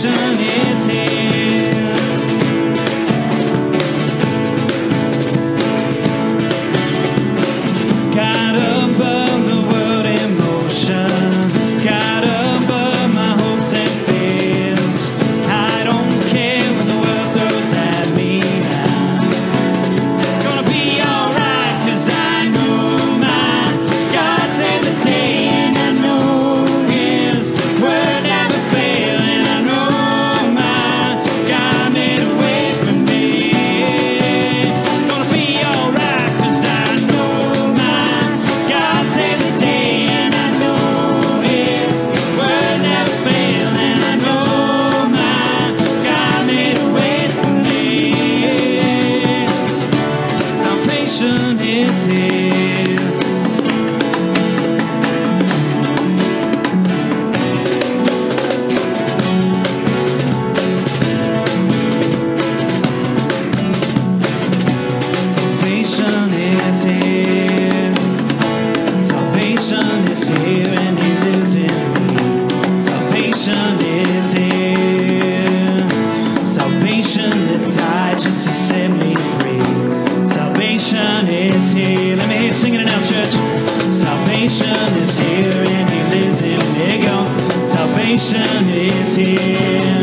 solution is here. is here. Let me hear you singing it now, church. Salvation is here and he lives in me. Salvation is here.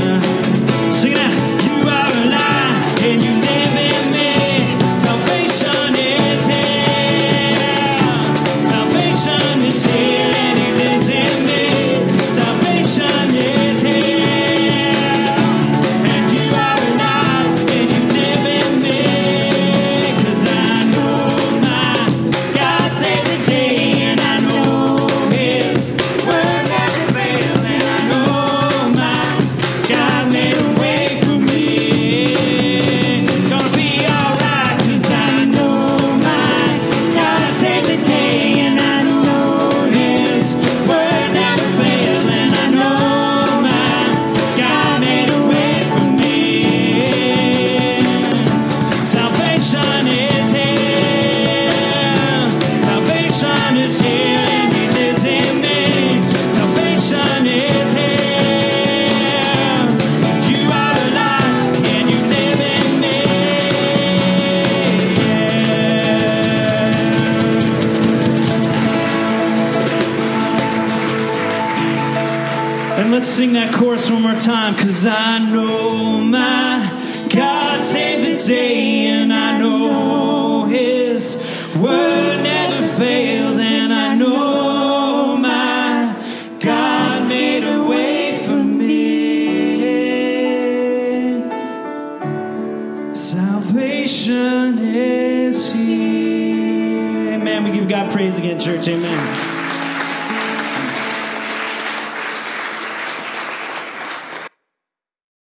Let's sing that chorus one more time. Cause I know my God saved the day, and I know His word never fails, and I know my God made a way for me. Salvation is here. Amen. We give God praise again, church. Amen.